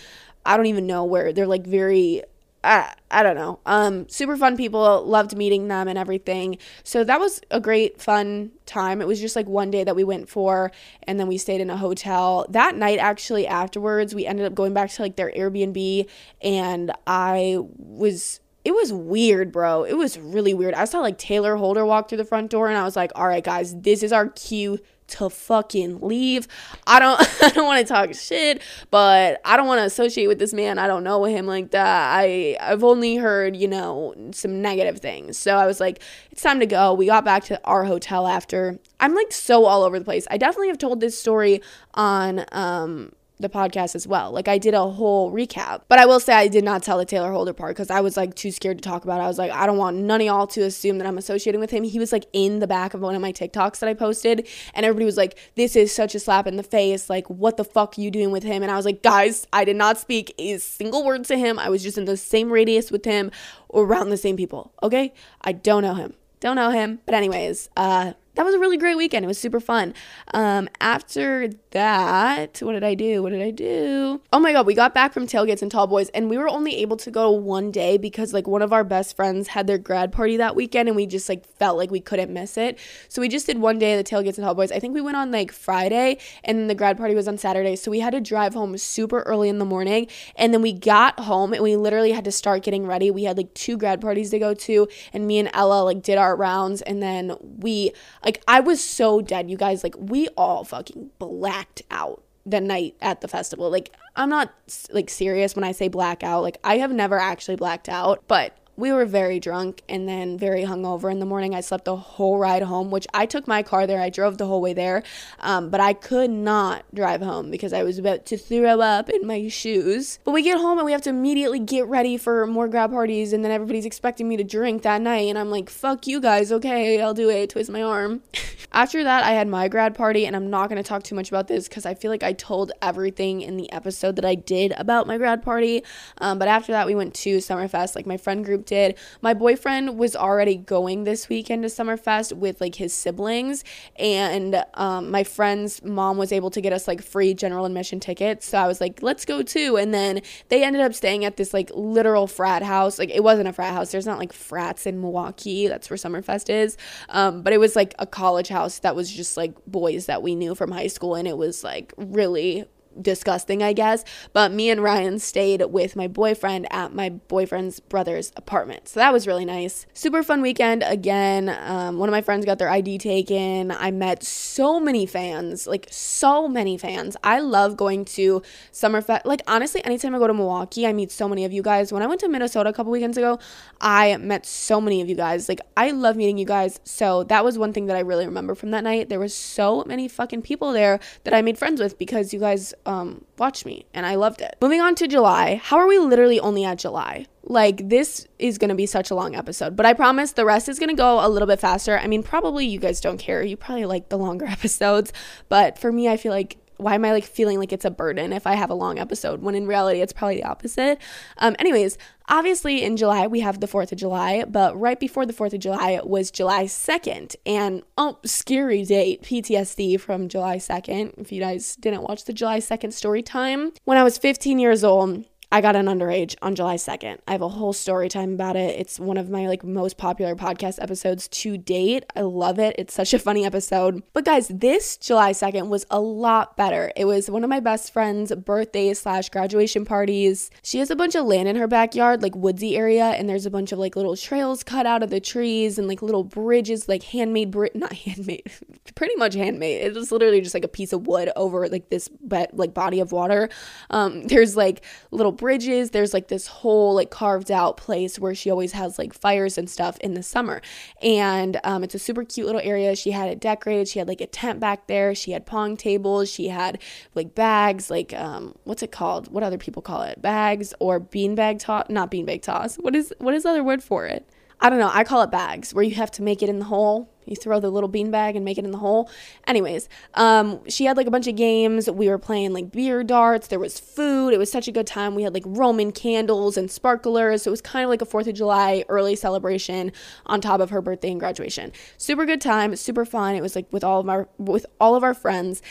I don't even know where. They're like very I, I don't know. Um, super fun people, loved meeting them and everything. So that was a great, fun time. It was just like one day that we went for, and then we stayed in a hotel. That night, actually, afterwards, we ended up going back to like their Airbnb, and I was it was weird, bro. It was really weird. I saw like Taylor Holder walk through the front door and I was like, "All right, guys, this is our cue to fucking leave. I don't I don't want to talk shit, but I don't want to associate with this man. I don't know him like that. I I've only heard, you know, some negative things. So I was like, it's time to go. We got back to our hotel after. I'm like so all over the place. I definitely have told this story on um the podcast as well. Like I did a whole recap. But I will say I did not tell the Taylor Holder part because I was like too scared to talk about it. I was like, I don't want none of y'all to assume that I'm associating with him. He was like in the back of one of my TikToks that I posted, and everybody was like, This is such a slap in the face. Like, what the fuck are you doing with him? And I was like, guys, I did not speak a single word to him. I was just in the same radius with him around the same people. Okay? I don't know him. Don't know him. But anyways, uh that was a really great weekend. It was super fun. Um, after that, what did I do? What did I do? Oh my god, we got back from tailgates and tall boys, and we were only able to go one day because like one of our best friends had their grad party that weekend, and we just like felt like we couldn't miss it. So we just did one day of the tailgates and tall boys. I think we went on like Friday, and the grad party was on Saturday. So we had to drive home super early in the morning, and then we got home and we literally had to start getting ready. We had like two grad parties to go to, and me and Ella like did our rounds, and then we like I was so dead, you guys. Like we all fucking blacked out the night at the festival. Like I'm not like serious when I say blackout. Like I have never actually blacked out, but we were very drunk and then very hungover in the morning. I slept the whole ride home, which I took my car there. I drove the whole way there, um, but I could not drive home because I was about to throw up in my shoes. But we get home and we have to immediately get ready for more grad parties, and then everybody's expecting me to drink that night, and I'm like, fuck you guys, okay, I'll do it. Twist my arm. After that, I had my grad party, and I'm not gonna talk too much about this because I feel like I told everything in the episode that I did about my grad party. Um, but after that, we went to Summerfest. Like my friend group did. My boyfriend was already going this weekend to Summerfest with like his siblings, and um, my friend's mom was able to get us like free general admission tickets. So I was like, let's go too. And then they ended up staying at this like literal frat house. Like it wasn't a frat house. There's not like frats in Milwaukee. That's where Summerfest is. Um, but it was like a college house that was just like boys that we knew from high school, and it was like really disgusting, I guess. But me and Ryan stayed with my boyfriend at my boyfriend's brother's apartment. So that was really nice. Super fun weekend again. Um, one of my friends got their ID taken. I met so many fans, like so many fans. I love going to Summerfest. Like, honestly, anytime I go to Milwaukee, I meet so many of you guys. When I went to Minnesota a couple weekends ago, I met so many of you guys. Like, I love meeting you guys. So that was one thing that I really remember from that night. There was so many fucking people there that I made friends with because you guys um, watched me and I loved it. Moving on to July. How are we literally only at July? Like, this is to be such a long episode, but I promise the rest is to go a little bit faster. I mean, probably you guys don't care. You probably like the longer episodes, but for me, I feel like why am I like feeling like it's a burden if I have a long episode when in reality it's probably the opposite? Um, anyways, obviously in July we have the 4th of July, but right before the 4th of July was July 2nd. And oh, scary date, PTSD from July 2nd. If you guys didn't watch the July 2nd story time, when I was 15 years old, I got an underage on July 2nd. I have a whole story time about it. It's one of my like most popular podcast episodes to date. I love it. It's such a funny episode. But guys, this July 2nd was a lot better. It was one of my best friend's birthdays slash graduation parties. She has a bunch of land in her backyard, like woodsy area, and there's a bunch of like little trails cut out of the trees and like little bridges, like handmade, bri- not handmade, pretty much handmade. It was literally just like a piece of wood over like this but like body of water. Um, there's like little bridges. There's like this whole like carved out place where she always has like fires and stuff in the summer. And um, it's a super cute little area. She had it decorated. She had like a tent back there. She had pong tables. She had like bags, like um, what's it called? What other people call it? Bags or beanbag toss? Not beanbag toss. What is what is the other word for it? I don't know. I call it bags, where you have to make it in the hole. You throw the little bean bag and make it in the hole. Anyways, um, she had like a bunch of games. We were playing like beer darts. There was food. It was such a good time. We had like Roman candles and sparklers. So it was kind of like a 4th of July early celebration on top of her birthday and graduation. Super good time, super fun. It was like with all of our with all of our friends.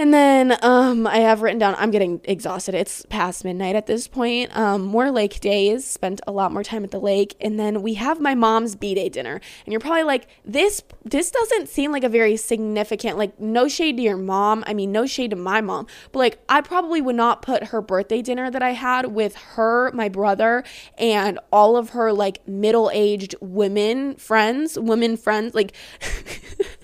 And then um, I have written down, I'm getting exhausted. It's past midnight at this point. Um, more lake days, spent a lot more time at the lake. And then we have my mom's B day dinner. And you're probably like, this this doesn't seem like a very significant, like, no shade to your mom. I mean, no shade to my mom. But like, I probably would not put her birthday dinner that I had with her, my brother, and all of her like middle aged women friends, women friends, like,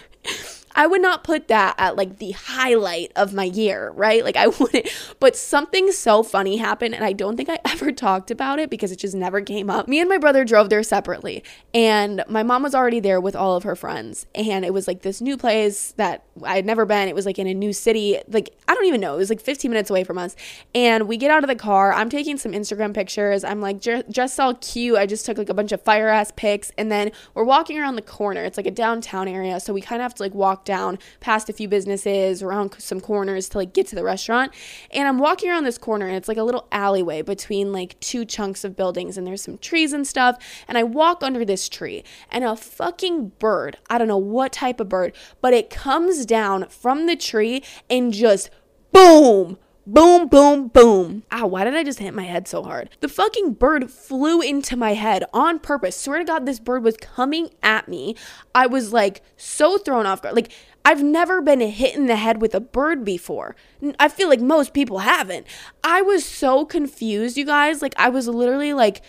I would not put that at like the highlight of my year, right? Like I wouldn't, but something so funny happened and I don't think I ever talked about it because it just never came up. Me and my brother drove there separately and my mom was already there with all of her friends and it was like this new place that I had never been. It was like in a new city. Like I don't even know. It was like 15 minutes away from us. And we get out of the car. I'm taking some Instagram pictures. I'm like just all cute. I just took like a bunch of fire ass pics and then we're walking around the corner. It's like a downtown area, so we kind of have to like walk down past a few businesses, around some corners to like get to the restaurant. And I'm walking around this corner and it's like a little alleyway between like two chunks of buildings and there's some trees and stuff. And I walk under this tree and a fucking bird, I don't know what type of bird, but it comes down from the tree and just boom Boom, boom, boom. Ow, why did I just hit my head so hard? The fucking bird flew into my head on purpose. Swear to God, this bird was coming at me. I was like so thrown off guard. Like, I've never been hit in the head with a bird before. I feel like most people haven't. I was so confused, you guys. Like, I was literally like,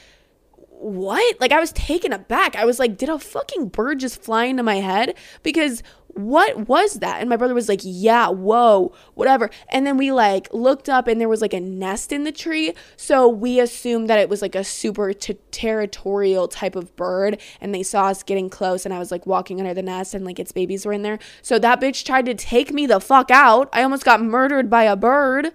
what? Like I was taken aback. I was like, did a fucking bird just fly into my head? Because what was that? And my brother was like, yeah, whoa, whatever. And then we like looked up and there was like a nest in the tree. So we assumed that it was like a super t- territorial type of bird. And they saw us getting close and I was like walking under the nest and like its babies were in there. So that bitch tried to take me the fuck out. I almost got murdered by a bird.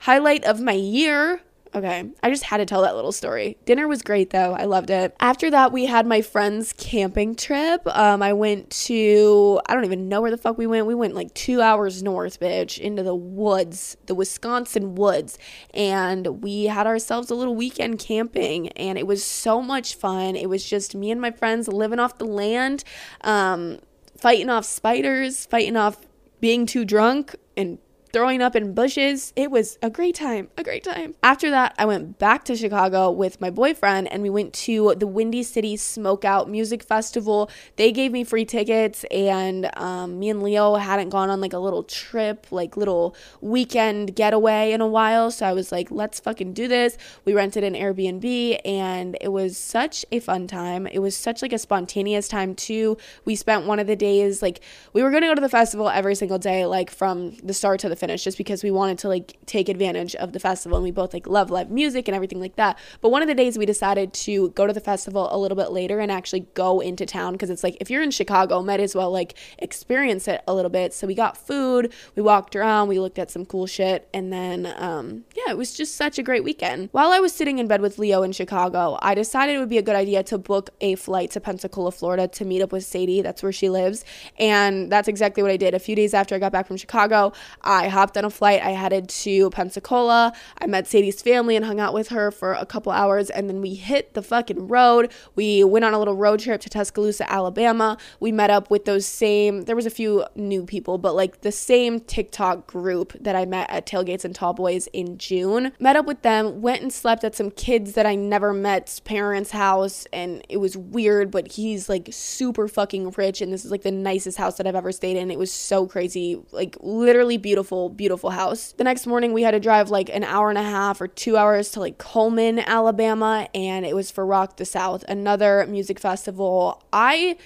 Highlight of my year. Okay, I just had to tell that little story. Dinner was great though. I loved it. After that, we had my friend's camping trip. Um, I went to, I don't even know where the fuck we went. We went like two hours north, bitch, into the woods, the Wisconsin woods. And we had ourselves a little weekend camping and it was so much fun. It was just me and my friends living off the land, um, fighting off spiders, fighting off being too drunk and throwing up in bushes. It was a great time, a great time. After that, I went back to Chicago with my boyfriend and we went to the Windy City Smokeout Music Festival. They gave me free tickets, and um, me and Leo hadn't gone on like a little trip, like little weekend getaway in a while. So I was like, let's fucking do this. We rented an Airbnb and it was such a fun time. It was such like a spontaneous time too. We spent one of the days like we were going to go to the festival every single day, like from the start to the finish finish just because we wanted to like take advantage of the festival and we both like love live music and everything like that. But one of the days we decided to go to the festival a little bit later and actually go into town because it's like if you're in Chicago, might as well like experience it a little bit. So we got food, we walked around, we looked at some cool shit, and then um, yeah, it was just such a great weekend. While I was sitting in bed with Leo in Chicago, I decided it would be a good idea to book a flight to Pensacola, Florida to meet up with Sadie. That's where she lives. And that's exactly what I did. A few days after I got back from Chicago, I hopped on a flight. I headed to Pensacola. I met Sadie's family and hung out with her for a couple hours. And then we hit the fucking road. We went on a little road trip to Tuscaloosa, Alabama. We met up with those same, there was a few new people, but like the same TikTok group that I met at Tailgates and Tall Boys in June. Met up with them, went and slept at some kids that I never met's parents' house. And it was weird, but he's like super fucking rich. And this is like the nicest house that I've ever stayed in. It was so crazy. Like literally beautiful, beautiful beautiful house. The next morning, we had to drive like an hour and a half or two hours to like Cullman, Alabama, and it was for Rock the South, another music festival. I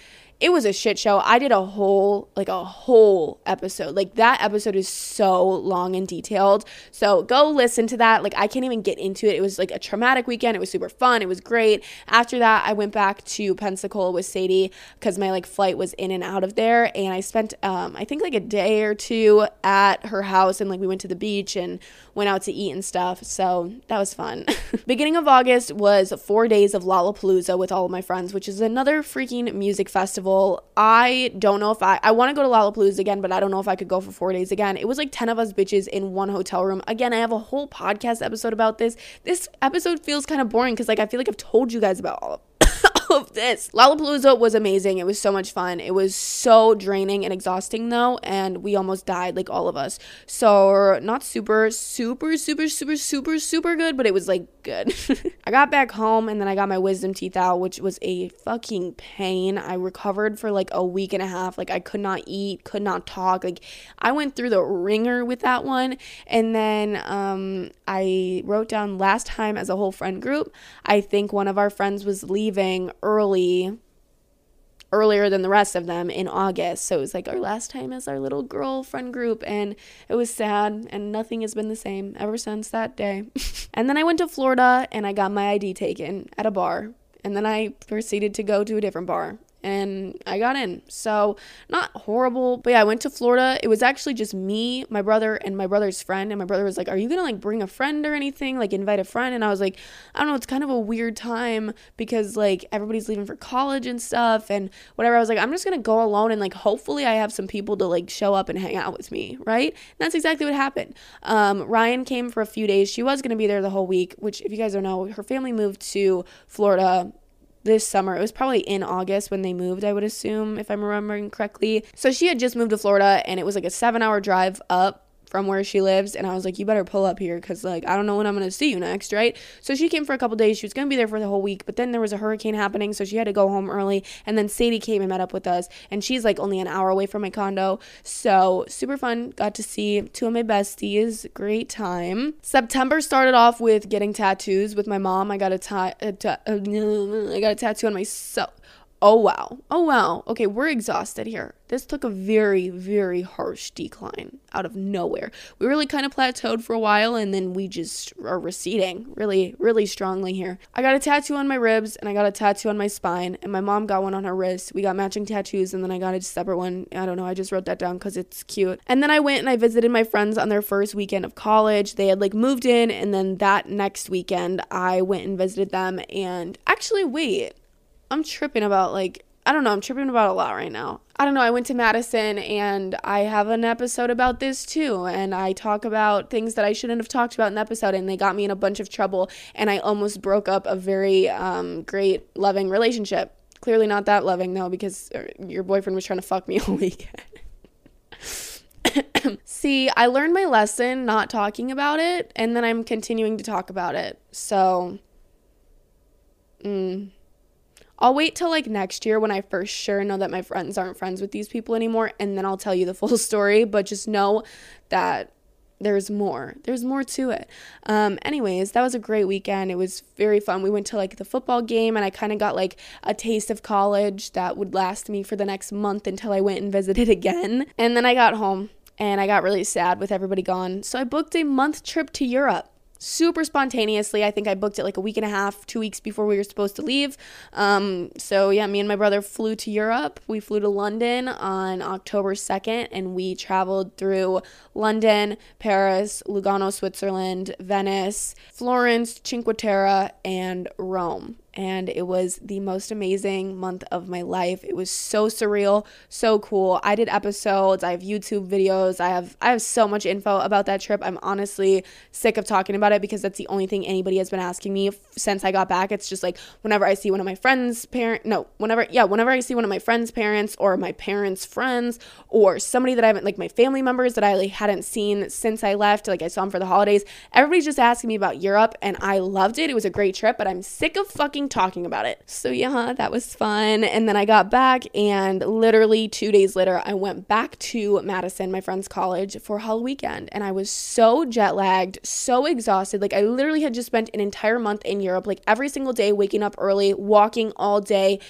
it was a shit show. I did a whole like a whole episode. Like that episode is so long and detailed. So go listen to that. Like I can't even get into it. It was like a traumatic weekend. It was super fun. It was great. After that, I went back to Pensacola with Sadie cuz my like flight was in and out of there and I spent um I think like a day or two at her house and like we went to the beach and went out to eat and stuff. So that was fun. Beginning of August was 4 days of Lollapalooza with all of my friends, which is another freaking music festival. I don't know if I I want to go to Lollapalooza again, but I don't know if I could go for 4 days again. It was like 10 of us bitches in one hotel room. Again, I have a whole podcast episode about this. This episode feels kind of boring cuz like I feel like I've told you guys about all of of this. Lollapalooza was amazing. It was so much fun. It was so draining and exhausting though, and we almost died, like all of us. So not super, super, super, super, super, super good, but it was like good. I got back home and then I got my wisdom teeth out, which was a fucking pain. I recovered for like a week and a half. Like I could not eat, could not talk. Like I went through the ringer with that one. And then um, I wrote down last time as a whole friend group. I think one of our friends was leaving early earlier than the rest of them in August. So it was like our last time as our little girl friend group and it was sad and nothing has been the same ever since that day. and then I went to Florida and I got my ID taken at a bar. And then I proceeded to go to a different bar and I got in. So, not horrible, but yeah, I went to Florida. It was actually just me, my brother, and my brother's friend. And my brother was like, Are you gonna like bring a friend or anything? Like, invite a friend? And I was like, I don't know, it's kind of a weird time because like everybody's leaving for college and stuff and whatever. I was like, I'm just gonna go alone and like hopefully I have some people to like show up and hang out with me, right? And that's exactly what happened. Um, Ryan came for a few days. She was gonna be there the whole week, which, if you guys don't know, her family moved to Florida this summer. It was probably in August when they moved, I would assume, if I'm remembering correctly. So she had just moved to Florida and it was like a seven hour drive up from where she lives and I was like you better pull up here cuz like I don't know when I'm going to see you next, right? So she came for a couple days. She was going to be there for the whole week, but then there was a hurricane happening, so she had to go home early and then Sadie came and met up with us and she's like only an hour away from my condo. So, super fun. Got to see two of my besties. Great time. September started off with getting tattoos with my mom. I got a, ta- a ta- I got a tattoo on myself Oh wow. Oh wow. Okay, we're exhausted here. This took a very, very harsh decline out of nowhere. We really kind of plateaued for a while and then we just are receding really, really strongly here. I got a tattoo on my ribs and I got a tattoo on my spine, and my mom got one on her wrist. We got matching tattoos, and then I got a separate one. I don't know. I just wrote that down because it's cute. And then I went and I visited my friends on their first weekend of college. They had like moved in, and then that next weekend, I went and visited them. And actually, wait. I'm tripping about like I don't know, I'm tripping about a lot right now. I don't know, I went to Madison and I have an episode about this too. And I talk about things that I shouldn't have talked about in the episode, and they got me in a bunch of trouble. And I almost broke up a very um, great, loving relationship. Clearly not that loving though, because er, your boyfriend was trying to fuck me all weekend. See, I learned my lesson not talking about it, and then I'm continuing to talk about it. So, mm. I'll wait till like next year when I first sure know that my friends aren't friends with these people anymore and then I'll tell you the full story, but just know that there's more. There's more to it. Um, anyways, that was a great weekend. It was very fun. We went to like the football game and I kind of got like a taste of college that would last me for the next month until I went and visited again. And then I got home and I got really sad with everybody gone. So I booked a month trip to Europe super spontaneously. I think I booked it like a week and a half, two weeks before we were supposed to leave. Um, so yeah, me and my brother flew to Europe. We flew to London on October 2nd and we traveled through London, Paris, Lugano, Switzerland, Venice, Florence, Cinque Terre, and Rome and it was the most amazing month of my life. It was so surreal, so cool. I did episodes, I have YouTube videos, I have I have so much info about that trip. I'm honestly sick of talking about it because that's the only thing anybody has been asking me since I got back. It's just like whenever I see one of my friends' parent no, whenever yeah, whenever I see one of my friends' parents or my parents' friends or somebody that I haven't like my family members that I like hadn't seen since I left, like I saw them for the holidays, everybody's just asking me about Europe and I loved it. It was a great trip, but I'm sick of fucking talking about it. So, yeah, that was fun. And then I got back, and literally two days later, I went back to Madison, my friend's college, for Hall weekend. And I was so jet lagged, so exhausted. Like, I literally had just spent an entire month in Europe, like every single day, waking up early, walking all day,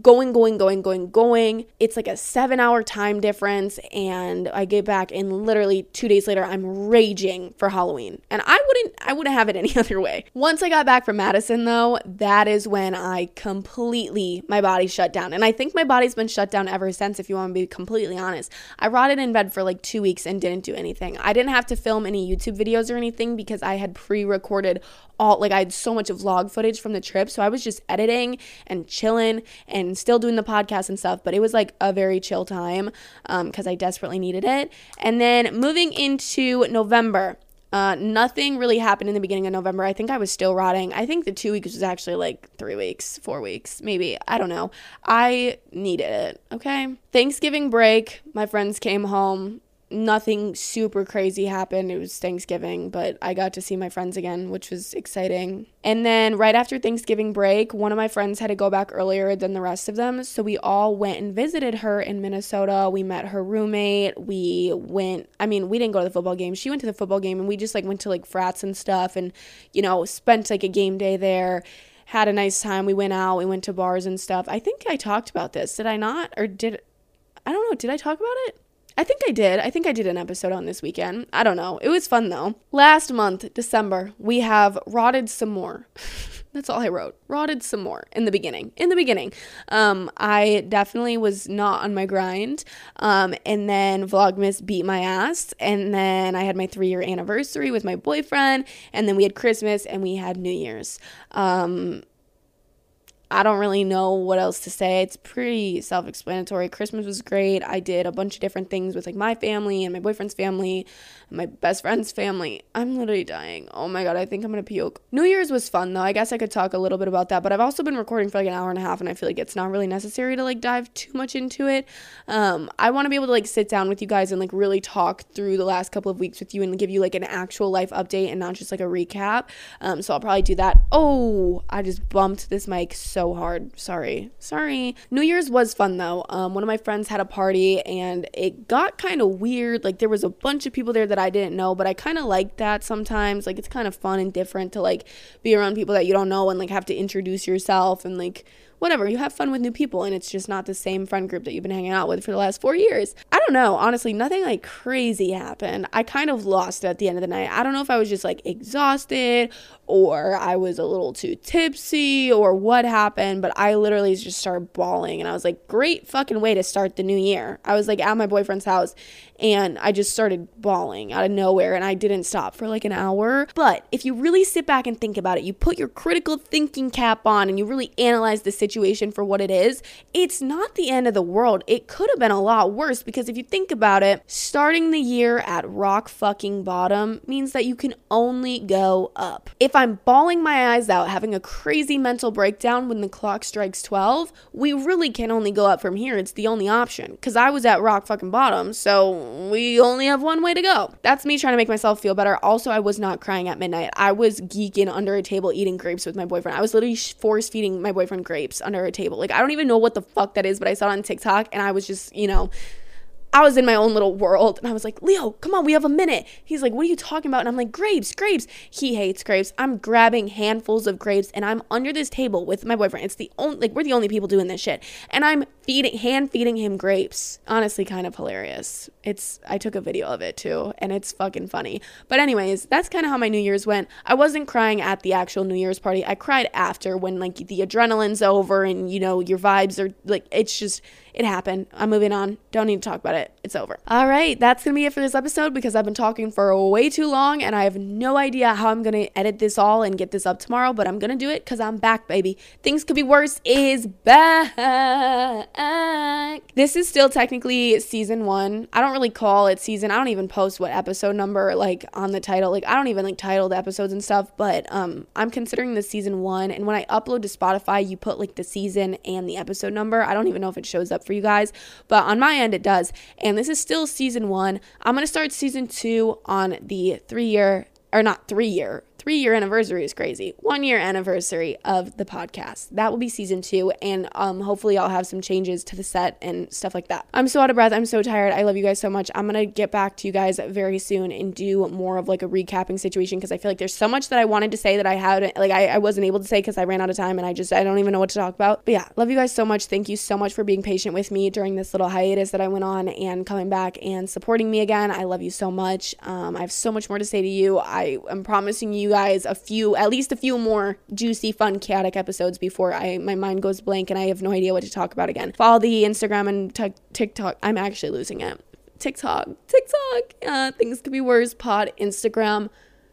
going, going, going, going, going. It's like a seven hour time difference. And I get back, and literally two days later, I'm raging for Halloween. And I wouldn't, I wouldn't have it any other way. Once I got back from Madison, though, that is when I completely, my body shut down. And I think my body's been shut down ever since, if you want to be completely honest. I rotted in bed for like two weeks and didn't do anything. I didn't have to film any YouTube videos or anything because I had pre recorded all, like, I had so much vlog footage from the trip. So I was just editing and chilling and still doing the podcast and stuff. But it was like a very chill time because um, I desperately needed it. And then moving into November, Uh, nothing really happened in the beginning of November. I think I was still rotting. I think the two weeks was actually like three weeks, four weeks, maybe. I don't know. I needed it. Okay. Thanksgiving break, my friends came home nothing super crazy happened. It was Thanksgiving, but I got to see my friends again, which was exciting. And then right after Thanksgiving break, one of my friends had to go back earlier than the rest of them. So we all went and visited her in Minnesota. We met her roommate. We went, I mean, we didn't go to the football game. She went to the football game and we just like went to like frats and stuff and, you know, spent like a game day there had a nice time. We went out, we went to bars and stuff. I think I talked about this. Did I not? Or did I don't know, did I talk about it? I think I did. I think I did an episode on this weekend. I don't know. It was fun though. Last month, December, we have rotted some more. That's all I wrote. Rotted some more in the beginning. In the beginning, um, I definitely was not on my grind. Um, and then Vlogmas beat my ass. And then I had my three year anniversary with my boyfriend. And then we had Christmas and we had New Year's. Um, I don't really know what else to say. It's pretty self explanatory. Christmas was great. I did a bunch of different things with like my family and my boyfriend's family my best friend's family. I'm literally dying. Oh my god, I think I'm gonna puke. New Year's was fun though. I guess I could talk a little bit about that, but I've also been recording for like an hour and a half, and I feel like it's not really necessary to like dive too much into it. Um, I want to be able to like sit down with you guys and like really talk through the last couple of weeks with you and give you like an actual life update and not just like a recap. Um, so I'll probably do that. Oh, I just bumped this mic so hard. Sorry, sorry. New Year's was fun though. Um, one of my friends had a party and it got kind of weird. Like there was a bunch of people there that I didn't know, but I kind of like that sometimes. Like it's kind of fun and different to like be around people that you don't know and like have to introduce yourself and like whatever, you have fun with new people and it's just not the same friend group that you've been hanging out with for the last four years. I don't know. Honestly, nothing like crazy happened. I kind of lost at the end of the night. I don't know if I was just like exhausted or I was a little too tipsy or what happened, but I literally just started bawling and I was like, great fucking way to start the new year. I was like at my boyfriend's house and I just started bawling out of nowhere and I didn't stop for like an hour. But if you really sit back and think about it, you put your critical thinking cap on and you really analyze the situation situation for what it is, it's not the end of the world. It could have been a lot worse because if you think about it, starting the year at rock fucking bottom means that you can only go up. If I'm bawling my eyes out, having a crazy mental breakdown when the clock strikes 12, we really can only go up from here. It's the only option because I was at rock fucking bottom, so we only have one way to go. That's me trying to make myself feel better. Also, I was not crying at midnight. I was geeking under a table eating grapes with my boyfriend. I was literally force feeding my boyfriend grapes under a table. Like I don't even know what the fuck that is, but I saw it on TikTok and I was just, you know, I was in my own little world and I was like, Leo, come on, we have a minute. He's like, what are you talking about? And I'm like, grapes, grapes. He hates grapes. I'm grabbing handfuls of grapes and I'm under this table with my boyfriend. It's the only, like, we're the only people doing this shit. And I'm feeding, hand feeding him grapes. Honestly, kind of hilarious. It's, I took a video of it too and it's fucking funny. But, anyways, that's kind of how my New Year's went. I wasn't crying at the actual New Year's party. I cried after when, like, the adrenaline's over and, you know, your vibes are like, it's just, it happened. I'm moving on. Don't need to talk about it. It's over. All right, that's to be it for this episode because I've been talking for way too long and I have no idea how I'm to edit this all and get this up tomorrow, but I'm to do it because I'm back, baby. Things could be worse is back. This is still technically season one. I don't really call it season. I don't even post what episode number like on the title. Like I don't even like title the episodes and stuff, but um I'm considering this season one. And when I upload to Spotify, you put like the season and the episode number. I don't even know if it shows up for you guys, but on my end it does. And this is still season one. I'm gonna start season two on the three year or not three year three year anniversary is crazy. One year anniversary of the podcast. That will be season two, and um, hopefully I'll have some changes to the set and stuff like that. I'm so out of breath. I'm so tired. I love you guys so much. I'm gonna get back to you guys very soon and do more of like a recapping situation because I feel like there's so much that I wanted to say that I had like I, I wasn't able to say because I ran out of time and I just I don't even know what to talk about. But yeah, love you guys so much. Thank you so much for being patient with me during this little hiatus that I went on and coming back and supporting me again. I love you so much. Um, I have so much more to say to you. I am promising you guys a few at least a few more juicy, fun, chaotic episodes before I my mind goes blank and I have no idea what to talk about again. Follow the Instagram and t- TikTok. I'm actually losing it. TikTok, TikTok. Yeah, things could be worse. Pod, Instagram.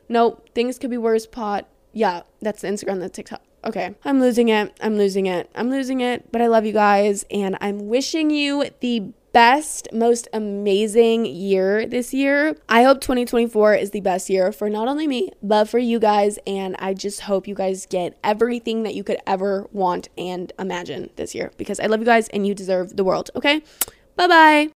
Nope, things could be worse. Pod. Yeah, that's the Instagram. That's TikTok. Okay, I'm losing it. I'm losing it. I'm losing it. But I love you guys, and I'm wishing you the best, most amazing year this year. I hope 2024 is the best year for not only me, but for you guys. And I just hope you guys get everything that you could ever want and imagine this year because I love you guys and you deserve the world. Okay? Bye bye.